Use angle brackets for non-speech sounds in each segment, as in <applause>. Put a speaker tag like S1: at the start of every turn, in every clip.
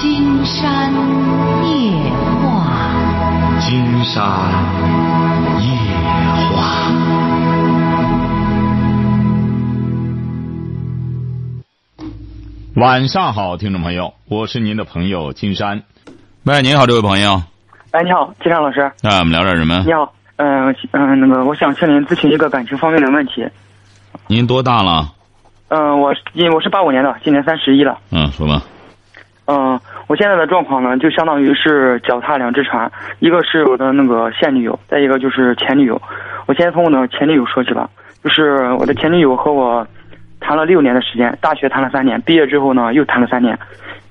S1: 金山夜话，
S2: 金山夜话。晚上好，听众朋友，我是您的朋友金山。喂，您好，这位朋友。
S3: 哎，你好，金山老师。
S2: 啊，我们聊点什么
S3: 你？好，嗯、嗯、那个，我想向您咨询一个感情方面的问题。
S2: 您多大了？
S3: 嗯、我今我是八五年的，今年三十一了。
S2: 嗯，说吧。
S3: 嗯、我现在的状况呢，就相当于是脚踏两只船，一个是我的那个现女友，再一个就是前女友。我先从我的前女友说起吧，就是我的前女友和我谈了六年的时间，大学谈了三年，毕业之后呢又谈了三年。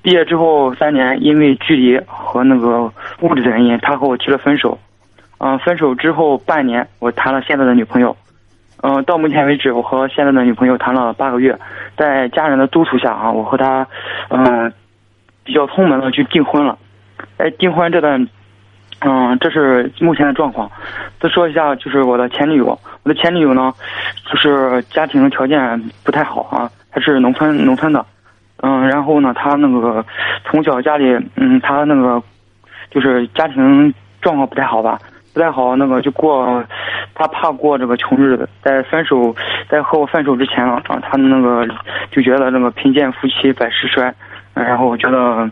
S3: 毕业之后三年，因为距离和那个物质的原因，他和我提了分手。嗯、分手之后半年，我谈了现在的女朋友。嗯、到目前为止，我和现在的女朋友谈了八个月，在家人的督促下啊，我和她，嗯、比较通门的去订婚了。哎订婚这段，嗯、这是目前的状况。再说一下，就是我的前女友，我的前女友呢，就是家庭条件不太好啊，她是农村农村的，嗯，然后呢，她那个从小家里，嗯，她那个就是家庭状况不太好吧，不太好，那个就过，她怕过这个穷日子，在分手，在和我分手之前啊，她那个就觉得那个贫贱夫妻百事衰，然后我觉得，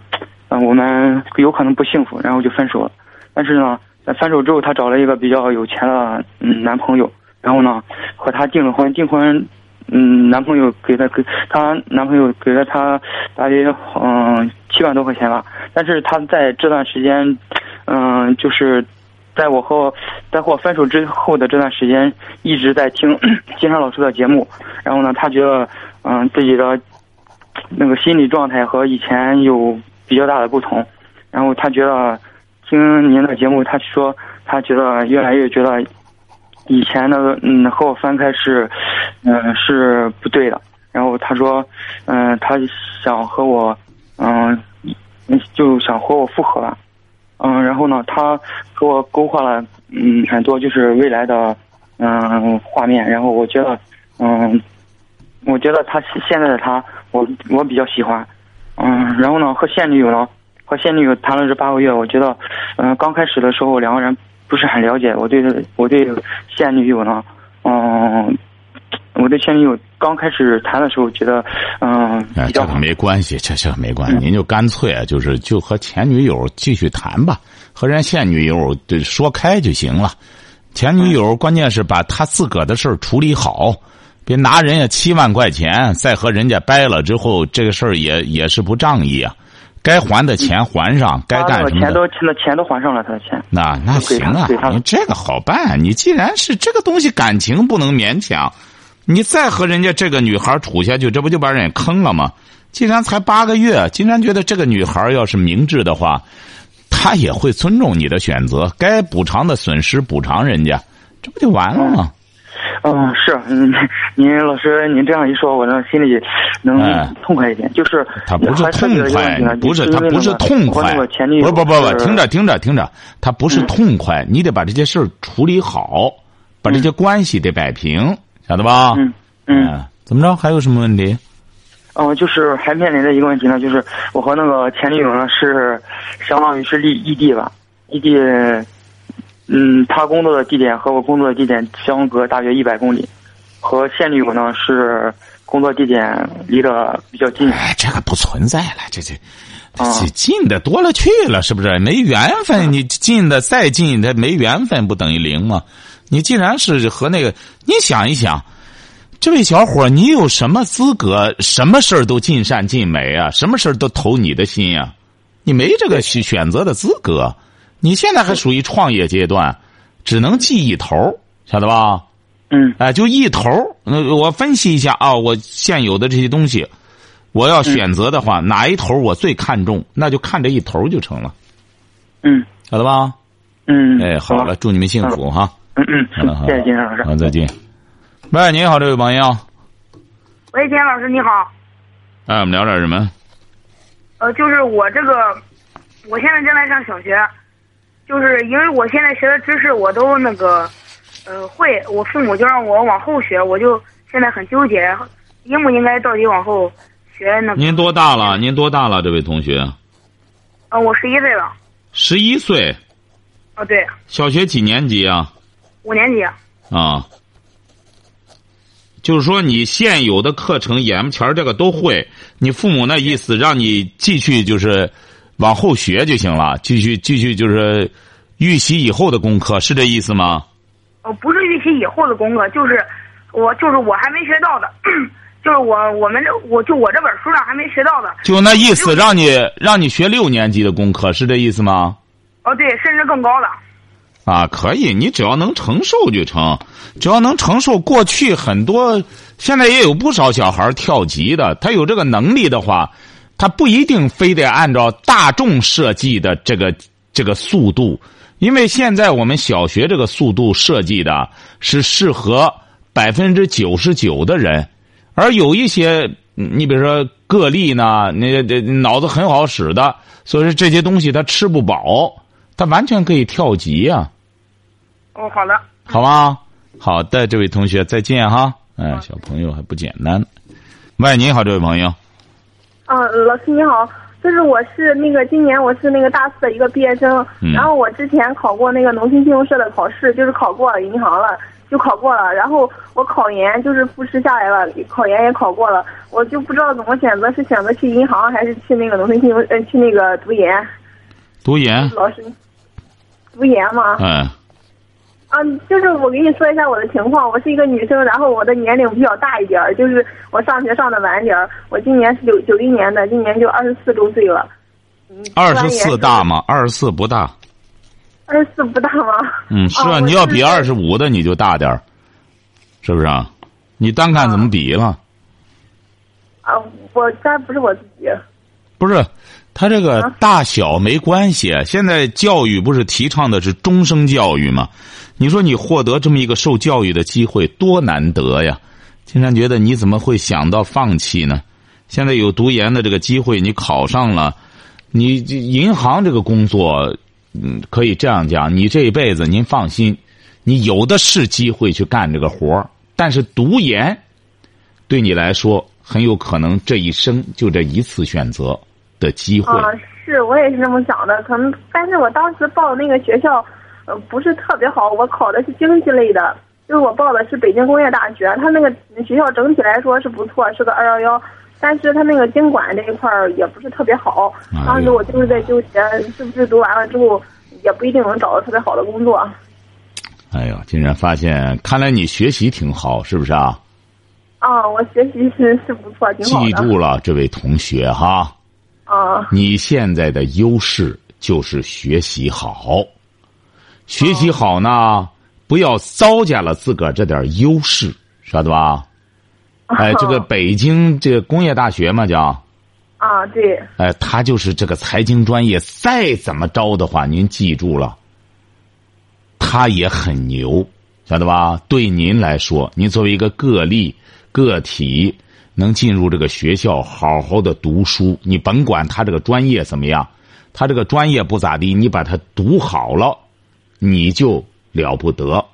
S3: 嗯、我们有可能不幸福，然后就分手了。但是呢，在分手之后，她找了一个比较有钱的嗯男朋友，然后呢，和他订了婚，订婚，嗯，男朋友给她给她男朋友给了她大约嗯七万多块钱吧，但是她在这段时间，嗯，就是在我和在和我分手之后的这段时间，一直在听 <coughs> 金山老师的节目，然后呢，她觉得嗯自己的那个心理状态和以前有比较大的不同，然后他觉得听您的节目，他说他觉得越来越觉得以前的嗯和我分开是嗯是不对的，然后他说嗯他想和我嗯就想和我复合吧，嗯然后呢他给我勾画了嗯很多就是未来的嗯画面，然后我觉得嗯我觉得他现在的他我我比较喜欢，嗯然后呢和现女友呢和现女友谈了这八个月，我觉得嗯刚开始的时候两个人不是很了解，我对我对现女友呢嗯。我对现女友刚开始谈的时候，觉得，嗯，
S2: 哎，这个没关系，这这个没关系，您就干脆啊就是就和前女友继续谈吧，和人现女友对说开就行了。前女友关键是把她自个儿的事儿处理好，别拿人家七万块钱再和人家掰了之后，这个事儿也也是不仗义啊。该还的钱还上，该干什么的
S3: 钱都那钱都还上了，他的钱。
S2: 那那行啊你这个好办。你既然是这个东西，感情不能勉强，你再和人家这个女孩处下去，这不就把人家坑了吗？既然才八个月，既然觉得这个女孩要是明智的话，她也会尊重你的选择，该补偿的损失补偿人家，这不就完了吗？
S3: 嗯，是，嗯，您老师您这样一说，我呢心里能
S2: 哎
S3: 痛快一点。就是
S2: 他不是痛快不是他不是痛快
S3: 那个前女，友
S2: 不不不不，听着听着听着，他不是
S3: 嗯
S2: 痛快，你得把这些事儿处理好，把这些关系得摆平，晓得吧？
S3: 嗯嗯，
S2: 嗯，怎么着？还有什么问题？
S3: 嗯、就是还面临着一个问题呢，就是我和那个前女友呢是相当于是异异地吧，异地，嗯，他工作的地点和我工作的地点相隔大约一百公里，和现女友呢是工作地点离得比较近。
S2: 哎，这个不存在了，这这。近的多了去了，是不是？没缘分，你近的再近，它没缘分不等于零吗？你既然是和那个，你想一想，这位小伙，你有什么资格，什么事儿都尽善尽美啊？什么事儿都投你的心呀、你没这个选选择的资格。你现在还属于创业阶段，只能记一头，晓得吧？
S3: 嗯
S2: 哎，就一头儿。呃我分析一下啊，我现有的这些东西，我要选择的话，哪一头我最看重，那就看这一头就成了，
S3: 嗯
S2: 晓得吧？
S3: 嗯。
S2: 哎，好了，祝你们幸福哈！
S3: 嗯嗯，
S2: 好了好了
S3: 谢谢金山老师。
S2: 好，再见。喂，你好，这位朋友，
S4: 喂，金山老师你好，
S2: 哎，我们聊点什么？
S4: 呃，就是我这个，我现在正在上小学，就是因为我现在学的知识我都那个，呃，会，我父母就让我往后学，我就现在很纠结，应不应该到底往后学那个？
S2: 您多大了？您多大了，这位同学？
S4: 嗯，我十一岁了。
S2: 十一岁，
S4: 哦，对，
S2: 小学几年级啊？
S4: 五年级。
S2: 啊，就是说你现有的课程眼前儿这个都会，你父母那意思让你继续就是往后学就行了，继续继续就是预习以后的功课，是这意思吗？
S4: 哦，不是预习以后的功课，就是我就是我还没学到的，<clears throat> 就是我我们这我就我这本书上还没学到的。
S2: 就那意思，让你让你学六年级的功课，是这意思吗？
S4: 哦，对，甚至更高的。
S2: 啊，可以，你只要能承受就成，只要能承受。过去很多，现在也有不少小孩跳级的，他有这个能力的话，他不一定非得按照大众设计的这个这个速度，因为现在我们小学这个速度设计的是适合百分之九十九的人，而有一些，你比如说个例呢，那这脑子很好使的，所以说这些东西他吃不饱，他完全可以跳级呀、
S4: 哦，好的。
S2: 好吧，好的，这位同学再见哈。哎，小朋友还不简单。喂，你好，这位朋友。
S5: 啊，老师你好，就是我是那个今年我是那个大四的一个毕业生，
S2: 嗯
S5: 然后我之前考过那个农村信用社的考试，就是考过了银行了，就考过了，然后我考研就是复试下来了，考研也考过了，我就不知道怎么选择，是选择去银行还是去那个农村信用呃去那个读研？
S2: 读研，
S5: 老师，读研吗？
S2: 嗯，
S5: 嗯，就是我给你说一下我的情况，我是一个女生，然后我的年龄比较大一点儿，就是我上学上的晚点儿，我今年是九九一年的，今年就二十四周岁了。嗯
S2: 二十四大？吗？二十四不大。
S5: 二十四不大吗？
S2: 嗯，<laughs> 是啊，
S5: 哦
S2: 你要比
S5: 我
S2: 二十五的你就大点儿，是不是啊？你单看怎么比了？
S5: 啊，我家不是我自己。
S2: 不是，他这个
S5: 啊
S2: 大小没关系。现在教育不是提倡的是终生教育吗？你说你获得这么一个受教育的机会多难得呀！经常觉得你怎么会想到放弃呢？现在有读研的这个机会，你考上了，你银行这个工作，嗯，可以这样讲，你这一辈子您放心，你有的是机会去干这个活儿但是读研，对你来说很有可能这一生就这一次选择的机会。
S5: 啊，是我也是这么想的，可能，但是我当时报那个学校，呃，不是特别好，我考的是经济类的，就是我报的是北京工业大学，它那个学校整体来说是不错，是个二幺幺，但是他那个经管这一块儿也不是特别好。当时我就是在纠结，是不是读完了之后也不一定能找到特别好的工作。
S2: 哎呦，竟然发现，看来你学习挺好，是不是啊？
S5: 啊，我学习是是不错，挺好的。
S2: 记住了，这位同学哈，
S5: 啊
S2: 你现在的优势就是学习好，学习好呢，不要糟践了自个儿这点优势，晓得吧？哎，这个北京这个工业大学嘛，叫
S5: 啊，对，
S2: 哎，他就是这个财经专业，再怎么着的话，您记住了，他也很牛，晓得吧？对您来说，您作为一个个例、个体，能进入这个学校好好的读书，你甭管他这个专业怎么样，他这个专业不咋地，你把它读好了，你就了不得，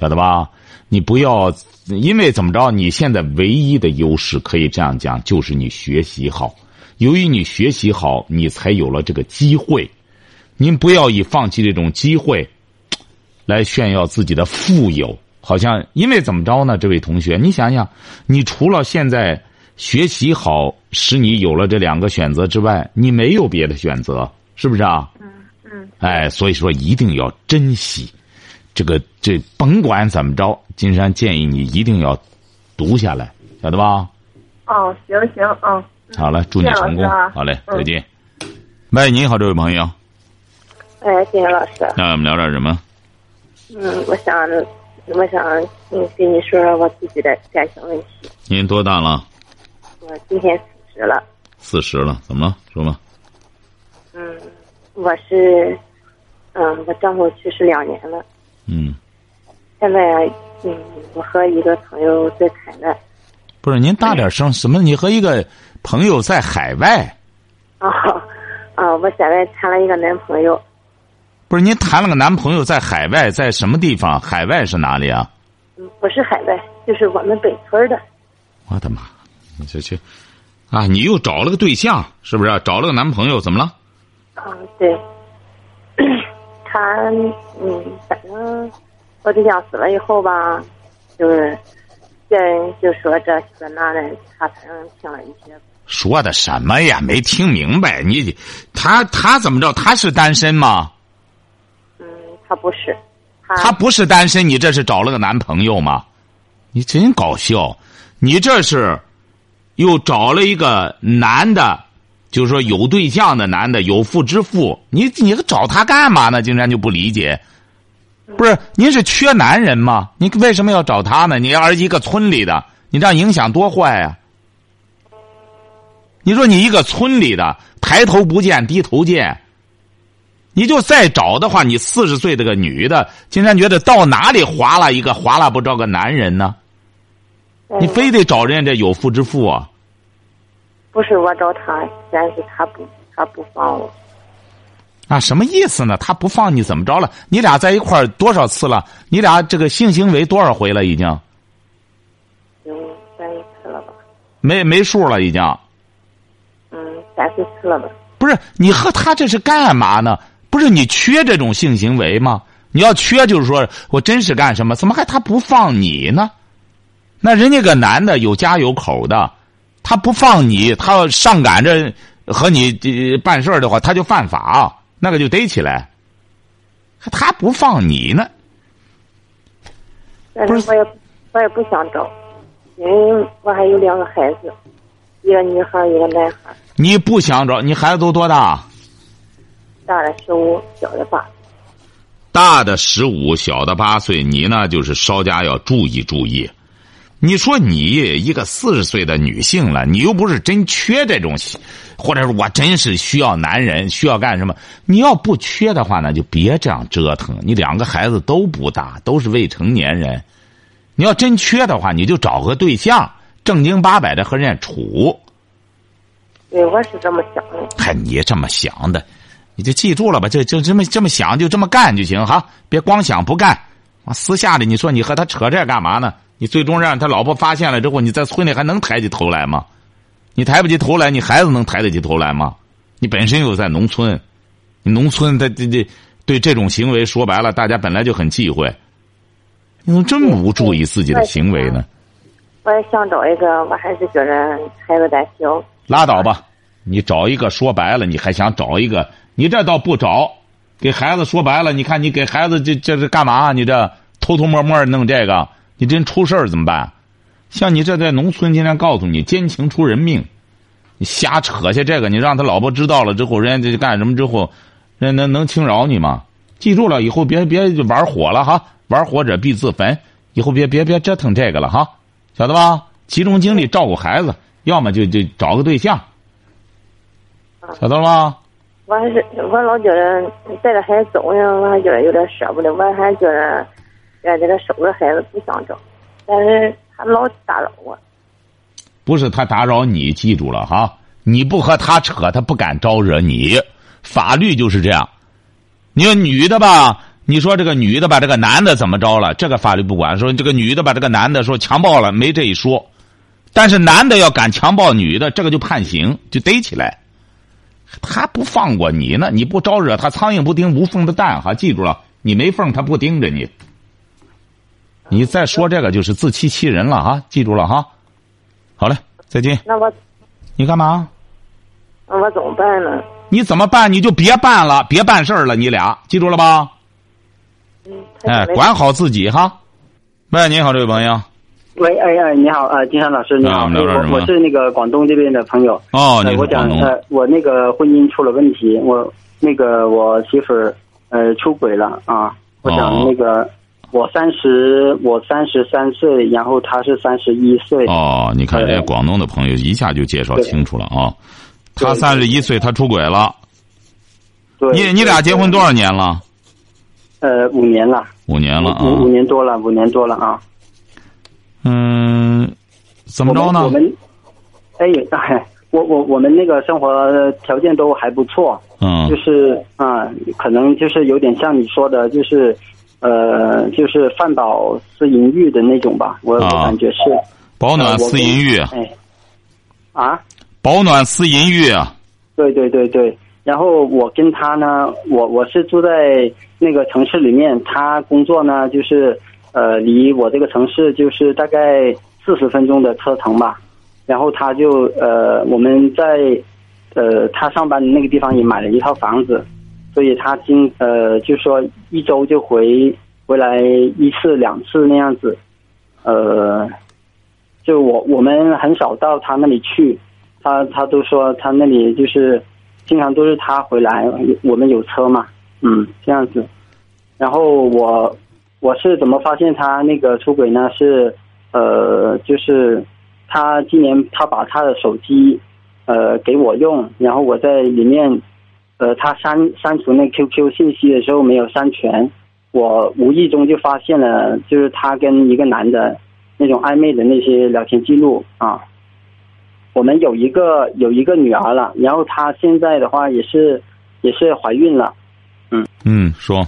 S2: 晓得吧？你不要因为怎么着，你现在唯一的优势可以这样讲，就是你学习好。由于你学习好，你才有了这个机会。您不要以放弃这种机会，来炫耀自己的富有。好像因为怎么着呢？这位同学，你想想，你除了现在学习好使你有了这两个选择之外，你没有别的选择，是不是啊？哎，所以说一定要珍惜这个这，甭管怎么着，金山建议你一定要读下来，晓得吧？
S5: 哦，行行，嗯。
S2: 好了，祝你
S5: 谢谢
S2: 成功。
S5: 啊
S2: 好嘞，
S5: 嗯
S2: 再见。喂，你好，这位朋友，
S6: 哎，金岩老师，
S2: 那我们聊点什么？
S6: 嗯，我想，我想，嗯，跟你说说我自己的感情问题。
S2: 您多大了？
S6: 我今天四十了，
S2: 四十了，怎么了？说吧。
S6: 嗯，我是，嗯，我丈夫去世两年了，
S2: 嗯，
S6: 现在，嗯，我和一个朋友在谈的，
S2: 不是，您大点声。什么？你和一个朋友在海外？
S6: 啊，啊，我现在谈了一个男朋友，
S2: 不是，您谈了个男朋友在海外，在什么地方？海外是哪里啊？
S6: 嗯，不是海外，就是我们本村的，
S2: 我的妈！你这去啊！你又找了个对象，是不是？找了个男朋友，怎么了？
S6: 啊，对，<clears throat> 他嗯，反正我对象死了以后吧，就是别人就说这说那的，他反正听了一些。
S2: 说的什么呀？没听明白。你他他怎么着？他是单身吗？
S6: 嗯，他不是。他
S2: 他不是单身，你这是找了个男朋友吗？你真搞笑！你这是又找了一个男的，就是说有对象的男的，有妇之夫。你你找他干嘛呢？竟然就不理解。不是您是缺男人吗？你为什么要找他呢？你要是一个村里的，你这样影响多坏呀！你说你一个村里的抬头不见低头见，你就再找的话，你四十岁这个女的，竟然觉得到哪里划拉一个划拉不着个男人呢？你非得找人家这有妇之夫啊？
S6: 不是我找他，但是他不，他不放我。
S2: 啊，什么意思呢？他不放你怎么着了？你俩在一块儿多少次了？你俩这个性行为多少回了？已经？
S6: 有三次了吧？
S2: 没没数了，已经。
S6: 嗯，三四次了吧？
S2: 不是你和他这是干嘛呢？不是你缺这种性行为吗？你要缺，就是说我真是干什么？怎么还他不放你呢？那人家个男的有家有口的，他不放你，他要上赶着和你办事儿的话，他就犯法，那个就逮起来。他不放你呢？
S6: 但是我也我也不想找，因为我还有两个孩子，一个女孩，一个男孩。
S2: 你不想找？你孩子都多大？
S6: 大的十五，小的八。
S2: 大的十五，小的八岁。你呢，就是稍加要注意注意。你说你一个四十岁的女性了，你又不是真缺这种，或者是我真是需要男人，需要干什么？你要不缺的话呢，就别这样折腾。你两个孩子都不大，都是未成年人。你要真缺的话，你就找个对象，正经八百的和人家处。
S6: 对，我是这么想的。
S2: 嗨，你这么想的，你就记住了吧？就就这么这么想，就这么干就行哈。别光想不干。私下里你说你和他扯这干嘛呢？你最终让他老婆发现了之后，你在村里还能抬起头来吗？你抬不起头来，你孩子能抬得起头来吗？你本身又在农村，你农村他这这对这种行为说白了，大家本来就很忌讳。你怎么这么不注意自己的行为呢？
S6: 我也想找一个，我还是觉得孩子太小。
S2: 拉倒吧，你找一个说白了，你还想找一个？你这倒不找，给孩子说白了，你看你给孩子这这是干嘛？你这偷偷摸摸弄这个？你真出事儿怎么办？像你这在农村，今天告诉你奸情出人命，你瞎扯下这个，你让他老婆知道了之后，人家这干什么之后，人能能轻饶你吗？记住了，以后别别玩火了哈，玩火者必自焚。以后别别别折腾这个了哈，晓得吧？集中精力照顾孩子，要么就就找个对象，晓得了吗？
S6: 我还是我老觉得带着孩子走呢，我还觉得有点舍不得，我还觉得。在这个守着孩子不想找，但是他老打扰我。
S2: 不是他打扰你，记住了哈！你不和他扯，他不敢招惹你。法律就是这样。你说女的吧，你说这个女的把这个男的怎么着了？这个法律不管。说这个女的把这个男的说强暴了，没这一说。但是男的要敢强暴女的，这个就判刑，就逮起来。他不放过你呢，你不招惹他，苍蝇不叮无缝的蛋哈！记住了，你没缝，他不盯着你。你再说这个就是自欺欺人了哈，记住了哈。好嘞，再见。
S6: 那我，
S2: 你干嘛？
S6: 那我怎么办呢？
S2: 你怎么办？你就别办了，别办事儿了。你俩记住了吧？
S6: 嗯。
S2: 哎，管好自己哈。喂，你好，这位朋友。
S7: 喂，哎哎，你好，呃，金山老师，你好，我我是那个广东这边的朋友。
S2: 哦，你
S7: 我讲，呃，我那个婚姻出了问题，我那个我媳妇儿呃出轨了啊，我想那个。我三十，我三十三岁，然后他是三十一岁。
S2: 哦，你看人家广东的朋友一下就介绍清楚了啊。他三十一岁，他出轨了。
S7: 对。
S2: 你你俩结婚多少年了？
S7: 呃，五年了。
S2: 五年了啊。
S7: 五五年多了，五年多了啊。
S2: 嗯，怎么着呢？
S7: 我们，哎，<laughs> 我我我们那个生活条件都还不错。
S2: 嗯。
S7: 就是啊，可能就是有点像你说的，就是。呃，就是饭饱思淫欲的那种吧，我我感觉是
S2: 保暖思淫欲。
S7: 哎，啊，
S2: 保暖思淫欲啊！
S7: 对对对对，然后我跟他呢，我我是住在那个城市里面，他工作呢就是呃离我这个城市就是大概四十分钟的车程吧。然后他就呃我们在呃他上班的那个地方也买了一套房子，所以他经呃就说一周就回回来一次两次那样子，呃，就我我们很少到他那里去，他他都说他那里就是经常都是他回来，我们有车嘛，嗯，这样子。然后我我是怎么发现他那个出轨呢？是呃，就是他今年他把他的手机呃给我用，然后我在里面呃他删删除那 QQ 信息的时候没有删全，我无意中就发现了，就是他跟一个男的那种暧昧的那些聊天记录啊。我们有一个有一个女儿了，然后她现在的话也是也是怀孕了，
S2: 嗯，说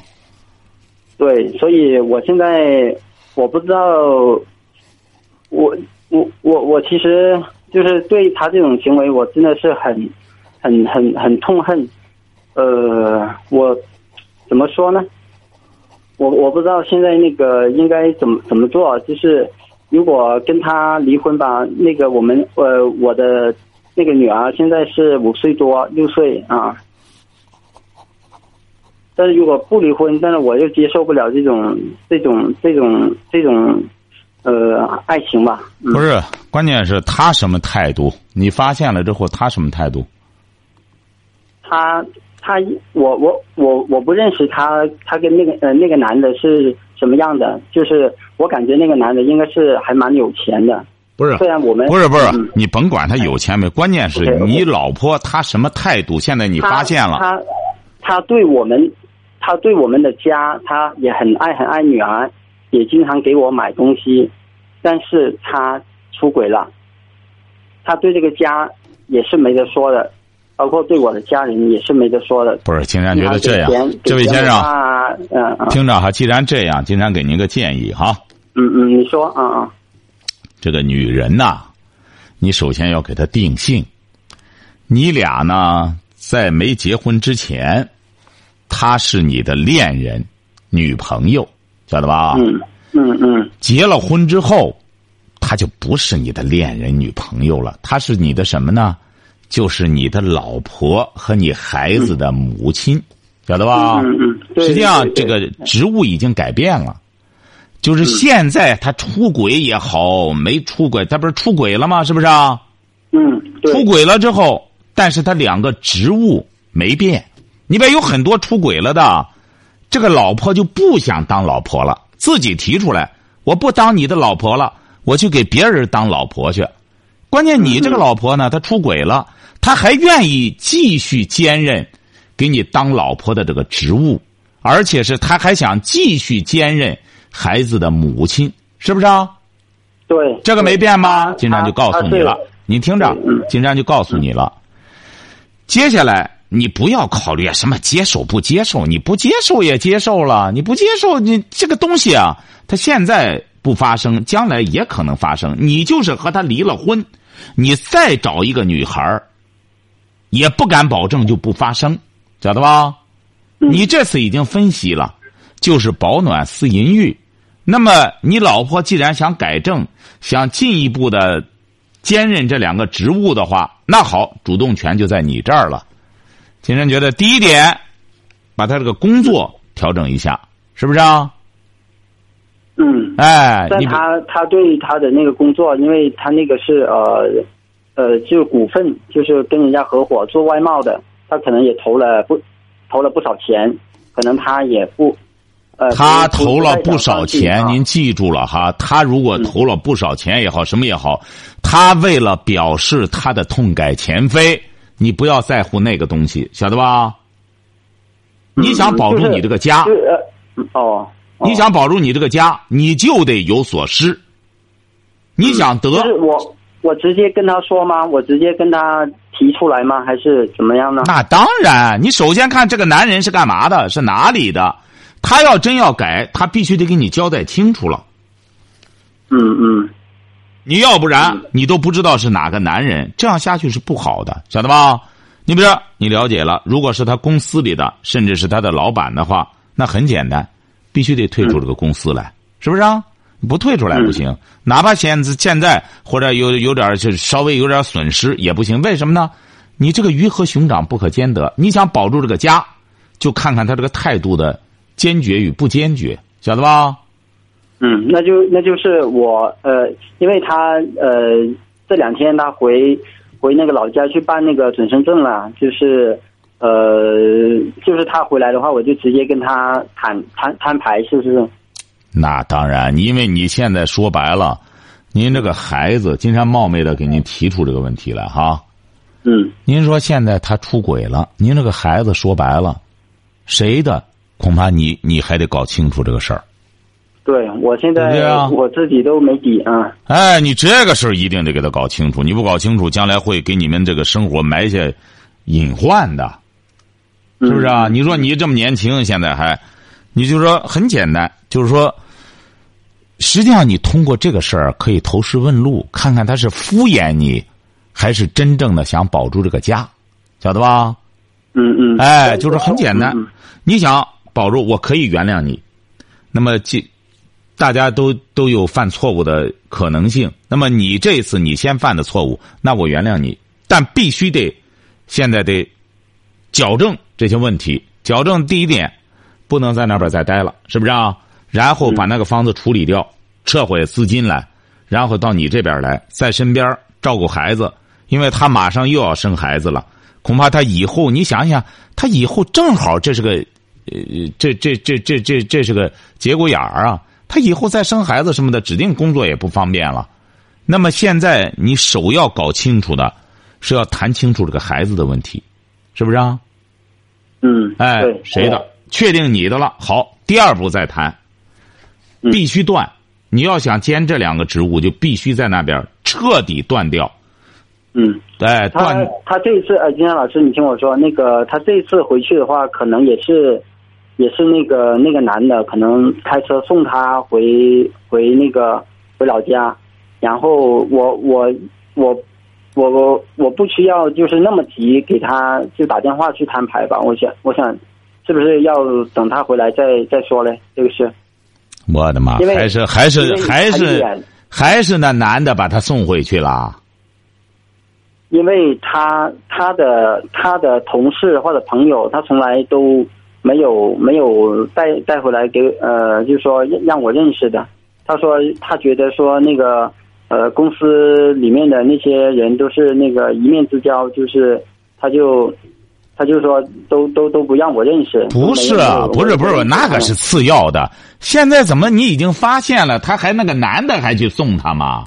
S7: 对，所以我现在我不知道，我我我我其实就是对他这种行为，我真的是很很很很痛恨。呃，我怎么说呢？我我不知道现在那个应该怎么怎么做。就是如果跟他离婚吧，那个我们呃我的那个女儿现在是五岁多六岁啊。但是如果不离婚，但是我又接受不了这种这种这种这种呃爱情吧。嗯
S2: 不是，关键是他什么态度？你发现了之后，他什么态度？
S7: 他他我我我我不认识他，他跟那个呃那个男的是什么样的？就是我感觉那个男的应该是还蛮有钱的。
S2: 不是
S7: 虽然我们
S2: 不是不是
S7: 嗯，
S2: 你甭管他有钱没，关键是你老婆她什么态度？现在你发现了，
S7: 他他对我们，他对我们的家，他也很爱很爱女儿，也经常给我买东西，但是他出轨了，他对这个家也是没得说的，包括对我的家人也是没得说的。
S2: 不是？金山觉得这样这位先生，
S7: 啊，嗯嗯
S2: 听着哈，既然这样，金山给您个建议哈，
S7: 嗯嗯，你说，嗯嗯
S2: 这个女人呐，你首先要给她定性。你俩呢，在没结婚之前，她是你的恋人、女朋友，晓得吧？
S7: 嗯嗯嗯
S2: 结了婚之后，她就不是你的恋人、女朋友了，她是你的什么呢？就是你的老婆和你孩子的母亲，晓得吧？
S7: 嗯嗯，对
S2: 实际上，这个职务已经改变了，就是现在他出轨也好，没出轨，他不是出轨了吗？是不是啊？
S7: 嗯
S2: 出轨了之后，但是他两个职务没变。你别有很多出轨了的，这个老婆就不想当老婆了，自己提出来，我不当你的老婆了，我去给别人当老婆去。关键你这个老婆呢，她出轨了，她还愿意继续兼任给你当老婆的这个职务，而且是他还想继续兼任孩子的母亲，是不是啊？
S7: 对
S2: 这个没变吗？
S7: 他
S2: 金山就告诉你了，你听着
S7: 嗯，
S2: 金山就告诉你了。接下来你不要考虑什么接受不接受，你不接受也接受了，你不接受你这个东西啊，它现在不发生，将来也可能发生。你就是和他离了婚，你再找一个女孩儿也不敢保证就不发生，晓得吧？你这次已经分析了，就是保暖思淫欲。那么你老婆既然想改正，想进一步的兼任这两个职务的话，那好，主动权就在你这儿了。金山觉得第一点，把他这个工作调整一下，是不是啊？
S7: 嗯。
S2: 哎，
S7: 但他他对他的那个工作，因为他那个是呃呃，就是股份，就是跟人家合伙做外贸的，他可能也投了不投了不少钱，可能他也不呃，
S2: 他投了不少钱，您记住了哈。他如果投了不少钱也好，什么也好，他为了表示他的痛改前非，你不要在乎那个东西，晓得吧？你想保住你这个家
S7: 哦
S2: 你想保住你这个家，你就得有所失。你想得，
S7: 我我直接跟他说吗？我直接跟他提出来吗？还是怎么样呢？
S2: 那当然，你首先看这个男人是干嘛的，是哪里的。他要真要改，他必须得给你交代清楚了。
S7: 嗯嗯
S2: 你要不然你都不知道是哪个男人，这样下去是不好的，晓得吧？你比如说，你了解了，如果是他公司里的，甚至是他的老板的话，那很简单，必须得退出这个公司来，是不是啊？不退出来不行，哪怕现在现在或者有有点就稍微有点损失也不行。为什么呢？你这个鱼和熊掌不可兼得，你想保住这个家，就看看他这个态度的坚决与不坚决，晓得吧？
S7: 嗯，那就那就是我呃，因为他呃这两天他回回那个老家去办那个准生证了，就是呃就是他回来的话，我就直接跟他摊摊摊牌，是不是？
S2: 那当然，因为你现在说白了，您这个孩子，金山冒昧的给您提出这个问题来哈。
S7: 嗯，
S2: 您说现在他出轨了，您这个孩子说白了，谁的？恐怕你你还得搞清楚这个事儿。
S7: 对，我现在
S2: 对啊
S7: 我自己都没底啊。
S2: 哎，你这个事儿一定得给他搞清楚，你不搞清楚，将来会给你们这个生活埋下隐患的，是不是啊？你说你这么年轻，现在还，你就说很简单，就是说，实际上你通过这个事儿可以投石问路，看看他是敷衍你，还是真正的想保住这个家，晓得吧？
S7: 嗯嗯。
S2: 哎，就是很简单
S7: 嗯。
S2: 你想保住，我可以原谅你。那么，这大家都都有犯错误的可能性。那么你这次你先犯的错误，那我原谅你，但必须得现在得矫正这些问题。矫正第一点，不能在那边再待了，是不是啊？然后把那个房子处理掉，撤回资金来，然后到你这边来，在身边照顾孩子，因为他马上又要生孩子了。恐怕他以后，你想想，他以后正好这是个，呃，这这这这这这是个节骨眼儿啊！他以后再生孩子什么的，指定工作也不方便了。那么现在你首要搞清楚的，是要谈清楚这个孩子的问题，是不是啊？
S7: 嗯。
S2: 哎，谁的？确定你的了，好，第二步再谈，
S7: 嗯
S2: 必须断。你要想兼这两个职务，就必须在那边彻底断掉。
S7: 嗯。
S2: 哎，
S7: 他
S2: 断
S7: 他这一次呃，金山老师，你听我说，那个他这一次回去的话，可能也是，也是那个那个男的，可能开车送他回回那个回老家，然后我我我我我我不需要就是那么急给他就打电话去摊牌吧，我想我想是不是要等他回来再再说嘞？这个是
S2: 我的妈，还是还是还是还是那男的把他送回去了。
S7: 因为他他的他的同事或者朋友，他从来都没有没有带带回来给呃，就是说让让我认识的。他说他觉得说那个呃公司里面的那些人都是那个一面之交，就是他就他就说都都都不让我认识。
S2: 不是啊，不是不是，那个是次要的。现在怎么你已经发现了，他还那个男的还去送他吗？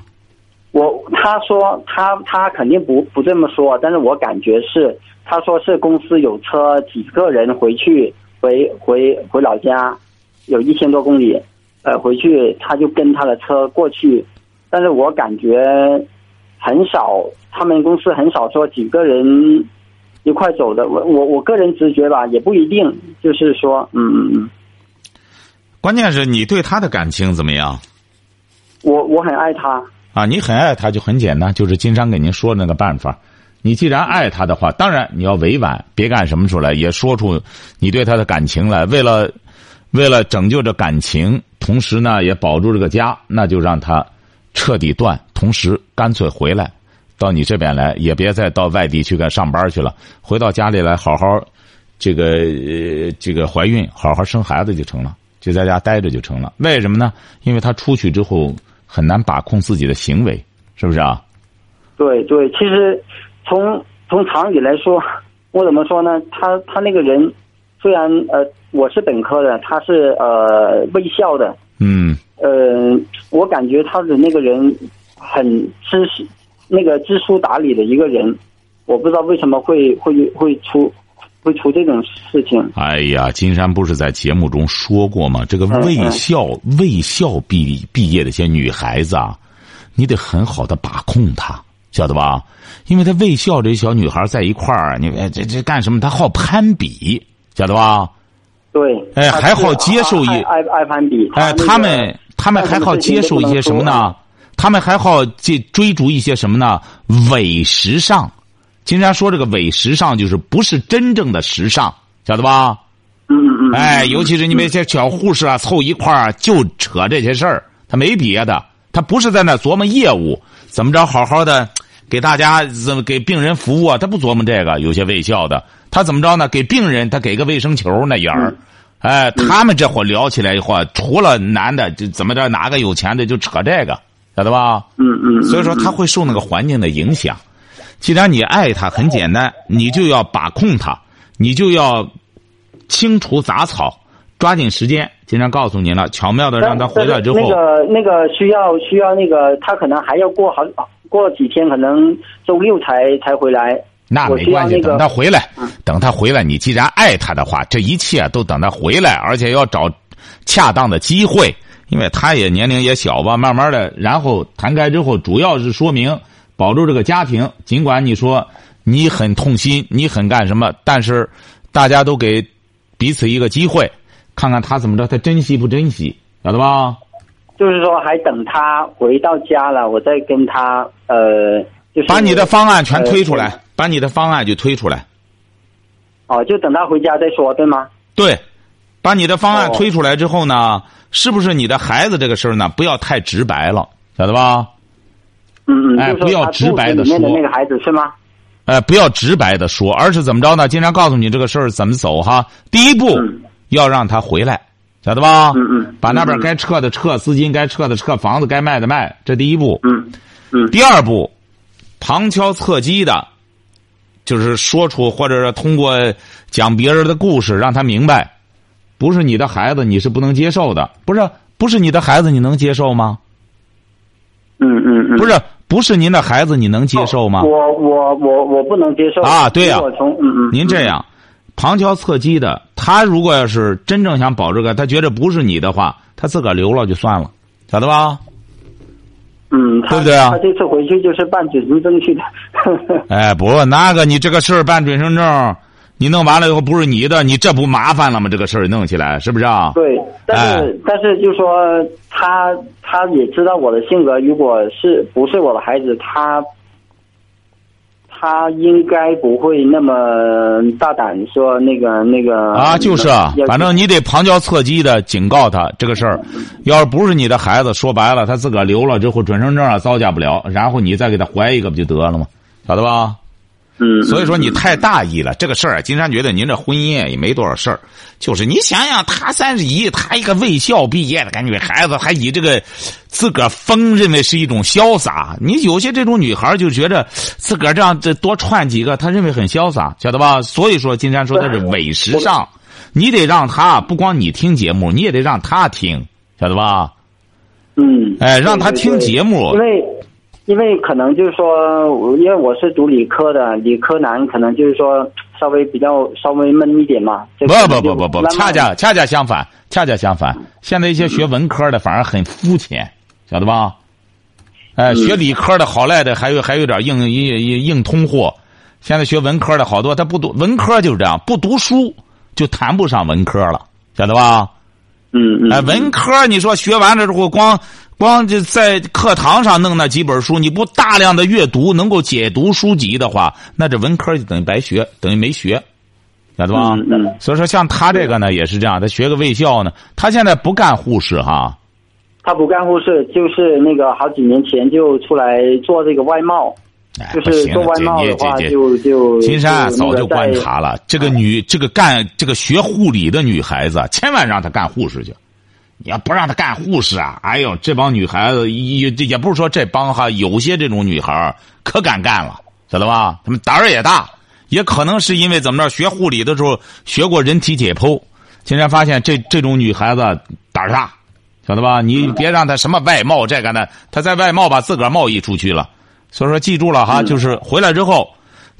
S7: 我他说他他肯定不不这么说，但是我感觉是他说是公司有车几个人回去回回回老家，有一千多公里，呃回去他就跟他的车过去，但是我感觉很少，他们公司很少说几个人一块走的，我我我个人直觉吧，也不一定，就是说，嗯嗯嗯，
S2: 关键是你对他的感情怎么样
S7: 我我很爱他，
S2: 啊？你很爱他就很简单，就是金山给您说的那个办法。你既然爱他的话，当然你要委婉，别干什么出来，也说出你对他的感情来。为了为了拯救这感情，同时呢也保住这个家，那就让他彻底断，同时干脆回来到你这边来，也别再到外地去干上班去了，回到家里来好好这个呃这个怀孕，好好生孩子就成了，就在家待着就成了。为什么呢？因为他出去之后很难把控自己的行为，是不是啊？
S7: 对对，其实从从常理来说，我怎么说呢？他他那个人，虽然呃我是本科的，他是呃卫校的，
S2: 嗯，
S7: 呃，我感觉他的那个人很知识，那个知书达理的一个人，我不知道为什么会会会出会出这种事情。
S2: 哎呀，金山不是在节目中说过吗？这个
S7: 嗯
S2: 卫校卫校毕毕业的一些女孩子啊，你得很好的把控她，晓得吧？因为她卫校这些小女孩在一块儿，你哎这这干什么？她好攀比，晓得吧？
S7: 对，
S2: 哎还好接受一
S7: 爱爱爱攀比。
S2: 哎，
S7: 那个
S2: 他们他们还好接受一些什么呢？他们还好追追逐一些什么呢？伪时尚，经常说这个伪时尚就是不是真正的时尚，晓得吧？
S7: 嗯嗯嗯。
S2: 哎，尤其是你们一些小护士啊，凑一块儿就扯这些事儿，他没别的，他不是在那琢磨业务，怎么着好好的给大家怎么给病人服务啊？他不琢磨这个，有些卫校的，他怎么着呢？给病人他给个卫生球那眼儿。哎，他们这伙聊起来以后，除了男的，就怎么着，哪个有钱的就扯这个，晓得吧？
S7: 嗯嗯。
S2: 所以说他会受那个环境的影响。既然你爱他，很简单，你就要把控他，你就要清除杂草，抓紧时间。经常告诉您了，巧妙的让他回来之后，
S7: 那个那个需要需要那个，他可能还要过好过几天，可能周六才才回来。
S2: 那没关系，等他回来，等他回来，你既然爱他的话，这一切都等他回来，而且要找恰当的机会，因为他也年龄也小吧，慢慢的，然后谈开之后，主要是说明保住这个家庭。尽管你说你很痛心，你很干什么，但是大家都给彼此一个机会，看看他怎么着，他珍惜不珍惜，晓得吧？
S7: 就是说，还等他回到家了，我再跟他呃，就是
S2: 把你的方案全推出来。把你的方案就推出来，
S7: 哦，就等他回家再说，对吗？
S2: 对，把你的方案推出来之后呢，是不是你的孩子这个事儿呢？不要太直白了，晓得
S7: 吧？嗯嗯，
S2: 哎，不要直白的说的。
S7: 那个孩子是吗？
S2: 哎，不要直白的说，而是怎么着呢？经常告诉你这个事儿怎么走哈。第一步要让他回来，晓得吧？
S7: 嗯嗯。
S2: 把那边该撤的撤，资金该撤的撤，房子该卖的卖，这第一步。
S7: 嗯嗯。
S2: 第二步，旁敲侧击的。就是说出，或者是通过讲别人的故事，让他明白，不是你的孩子，你是不能接受的。不是，不是你的孩子，你能接受吗？
S7: 嗯嗯嗯。
S2: 不是，不是您的孩子，你能接受吗？
S7: 我我我我不能接受
S2: 啊！对呀，
S7: 从嗯嗯。
S2: 您这样旁敲侧击的，他如果要是真正想保这个，他觉得不是你的话，他自个儿留了就算了，晓得吧？
S7: 嗯，
S2: 对不对啊？
S7: 他这次回去就是办准生证去的。<laughs>
S2: 哎，不，那个你这个事儿办准生证，你弄完了以后不是你的，你这不麻烦了吗？这个事儿弄起来是不是啊？
S7: 对，但是但是就说他他也知道我的性格，如果是不是我的孩子，他。他应该不会那么大胆说那个那个
S2: 啊，就是啊，反正你得旁敲侧击的警告他这个事儿，要是不是你的孩子，说白了他自个儿留了之后准生证啊造假不了，然后你再给他怀一个不就得了吗？晓得吧？
S7: 嗯，
S2: 所以说你太大意了，这个事儿，金山觉得您这婚姻也没多少事儿，就是你想想，他三十一，他一个卫校毕业的感觉孩子，还以这个自个儿疯认为是一种潇洒。你有些这种女孩就觉得自个儿这样这多串几个，他认为很潇洒，晓得吧？所以说金山说他是伪时尚，你得让他不光你听节目，你也得让他听，晓得
S7: 吧？嗯，
S2: 哎，让他听节目，
S7: 因为。因为可能就是说，因为我是读理科的，理科男可能就是说稍微比较稍微闷一点嘛。
S2: 不不不不不，恰恰恰恰相反，恰恰相反。现在一些学文科的反而很肤浅，晓得吧？哎，学理科的好赖的还有还有点硬硬硬硬通货。现在学文科的好多他不读文科就是这样，不读书就谈不上文科了，晓得
S7: 吧？嗯嗯。
S2: 哎，文科你说学完了之后光。光就在课堂上弄那几本书，你不大量的阅读，能够解读书籍的话，那这文科就等于白学，等于没学，晓得吧？
S7: 嗯。
S2: 所以说，像他这个呢，也是这样，他学个卫校呢，他现在不干护士哈。
S7: 他不干护士，就是那个好几年前就出来做这个外贸，就是做外贸的话，就就。
S2: 金山早就观察了，这个女，这个干这个学护理的女孩子，千万让她干护士去。你要不让她干护士啊？哎呦，这帮女孩子也也不是说这帮哈，有些这种女孩可敢干了，晓得吧？她们胆儿也大，也可能是因为怎么着，学护理的时候学过人体解剖，竟然发现这这种女孩子胆儿大，晓得吧？你别让她什么外贸这个呢，她在外贸把自个儿贸易出去了。所以说，记住了哈，就是回来之后，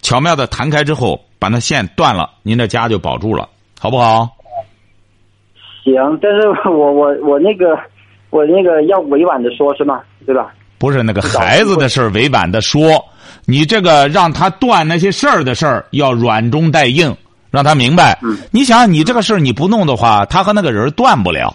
S2: 巧妙的弹开之后，把那线断了，您的家就保住了，好不好？
S7: 行，但是 <laughs> 我我我那个我那个要委婉的说，是吗？对吧？
S2: 不是那个孩子的事儿，委婉的说，你这个让他断那些事儿的事儿，要软中带硬，让他明白。
S7: 嗯。
S2: 你想，你这个事儿你不弄的话，他和那个人断不了。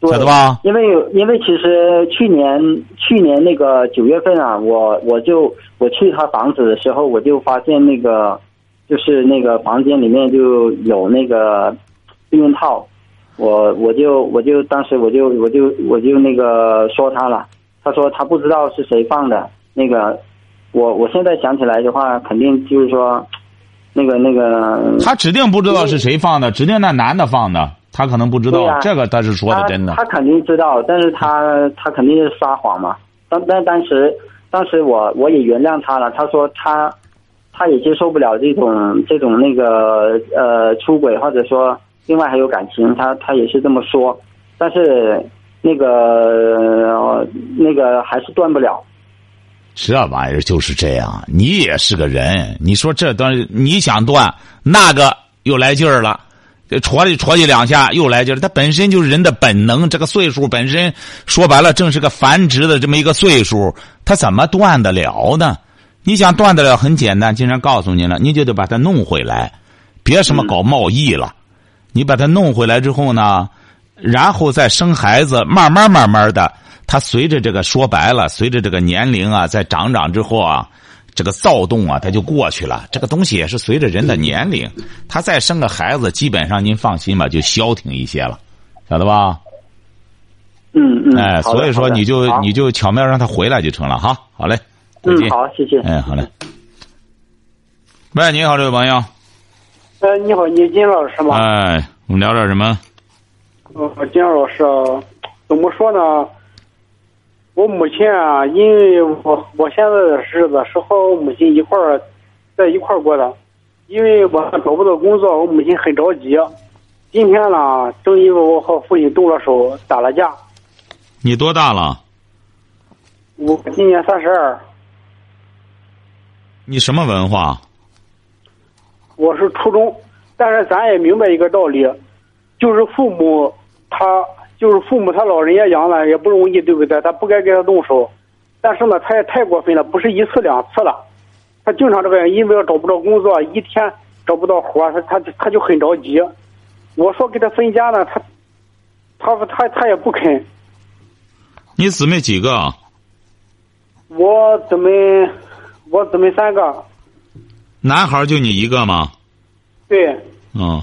S2: 晓得吧？
S7: 因为因为其实去年去年那个九月份啊，我我就我去他房子的时候，我就发现那个就是那个房间里面就有那个避孕套，我我就我就当时我就我就我就那个说他了，他说他不知道是谁放的，那个我我现在想起来的话，肯定就是说那个那个
S2: 他指定不知道是谁放的，指定那男的放的，他可能不知道。这个他是说的真的
S7: 他。他肯定知道，但是他他肯定是撒谎嘛。当但当时当时我我也原谅他了。他说他他也接受不了这种这种那个呃出轨，或者说另外还有感情，他他也是这么说。但是那个、呃那个还是断不了。
S2: 这玩意儿就是这样，你也是个人。你说这段你想断，那个又来劲儿了，这戳你戳你两下又来劲儿。它本身就是人的本能，这个岁数本身说白了正是个繁殖的这么一个岁数，他怎么断得了呢？你想断得了，很简单，经常告诉你了，你就得把它弄回来，别什么搞贸易了。你把它弄回来之后呢，然后再生孩子，慢慢慢慢的，他随着这个说白了，随着这个年龄啊，在长长之后啊，这个躁动啊，它就过去了。这个东西也是随着人的年龄，他再生个孩子，基本上您放心吧，就消停一些了，晓得吧？
S7: 嗯嗯。
S2: 哎，所以说你就你就巧妙让他回来就成了哈。好嘞，再见。
S7: 嗯好，谢谢。
S2: 哎，好嘞。喂，你好，这位朋友。
S8: 呃，你好，你金老师吗？
S2: 哎，我们聊点什么？
S8: 呃，金老师，怎么说呢？我母亲啊，因为我我现在的日子是和我母亲一块儿在一块儿过的，因为我找不到工作，我母亲很着急。今天呢，正因为我和父亲动了手，打了架。
S2: 你多大了？
S8: 我今年三十二，
S2: 你什么文化？
S8: 我是初中，但是咱也明白一个道理，就是父母他就是父母他老人家养了也不容易，对不对？他不该给他动手，但是呢，他也太过分了，不是一次两次了，他经常这个样，因为要找不着工作，一天找不到活儿，他他他就很着急。我说给他分家呢，他他他他也不肯。
S2: 你姊妹几个？
S8: 我姊妹我姊妹三个，
S2: 男孩就你一个吗？
S8: 对。
S2: 嗯，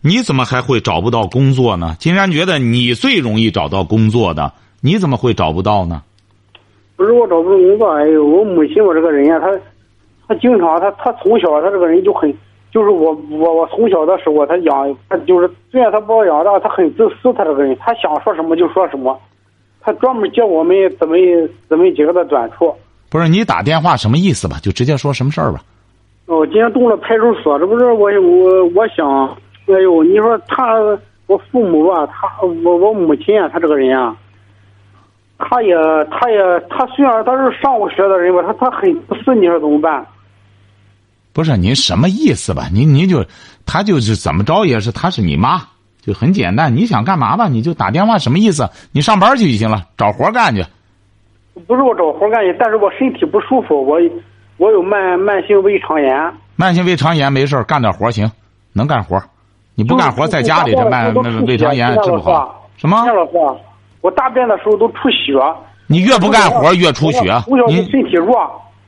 S2: 你怎么还会找不到工作呢？金山觉得你最容易找到工作的，你怎么会找不到呢？
S8: 不是我找不到工作，哎呦，我母亲我这个人呀，她，她经常她她从小她这个人就很，就是我我我从小的时候她养她就是虽然她把我养大，她很自私，她这个人，她想说什么就说什么，她专门教我们姊妹姊妹几个的短处。
S2: 不是你打电话什么意思吧？就直接说什么事儿吧。
S8: 哦，今天动了派出所，这不是我我我想，哎呦，你说他我父母吧，他我我母亲啊，他这个人啊，他也他也他虽然他是上过学的人吧，他他很自私，你说怎么办？
S2: 不是您什么意思吧？您您就他就是怎么着也是他是你妈，就很简单。你想干嘛吧？你就打电话什么意思？你上班去就行了，找活干去。
S8: 不是我找活干去，但是我身体不舒服，我我有慢慢性胃肠炎。
S2: 慢性胃肠炎没事儿干点活行，能干活。你不干活在家里这慢那个胃肠炎治不好。什么？
S8: 老师，我大便的时候都出血。
S2: 你越不干活越出血。
S8: 您身体弱，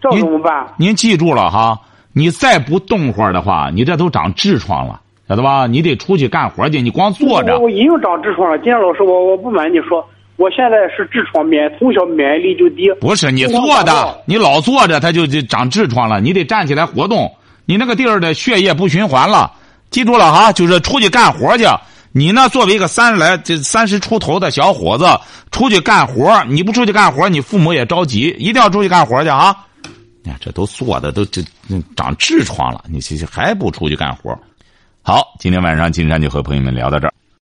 S8: 这怎么办？
S2: 您记住了哈，你再不动会儿的话，你这都长痔疮了，晓得吧？你得出去干活去，你光坐着。
S8: 我已经长痔疮了，今天老师，我我不瞒你说，我现在是痔疮免，从小免疫力就低。
S2: 不是你坐的，你老坐着，它就就长痔疮了。你得站起来活动，你那个地儿的血液不循环了。记住了哈，就是出去干活去。你呢，作为一个三十来这三十出头的小伙子，出去干活，你不出去干活，你父母也着急，一定要出去干活去啊！你看这都坐的都这长痔疮了，你这还不出去干活？好，今天晚上金山就和朋友们聊到这儿。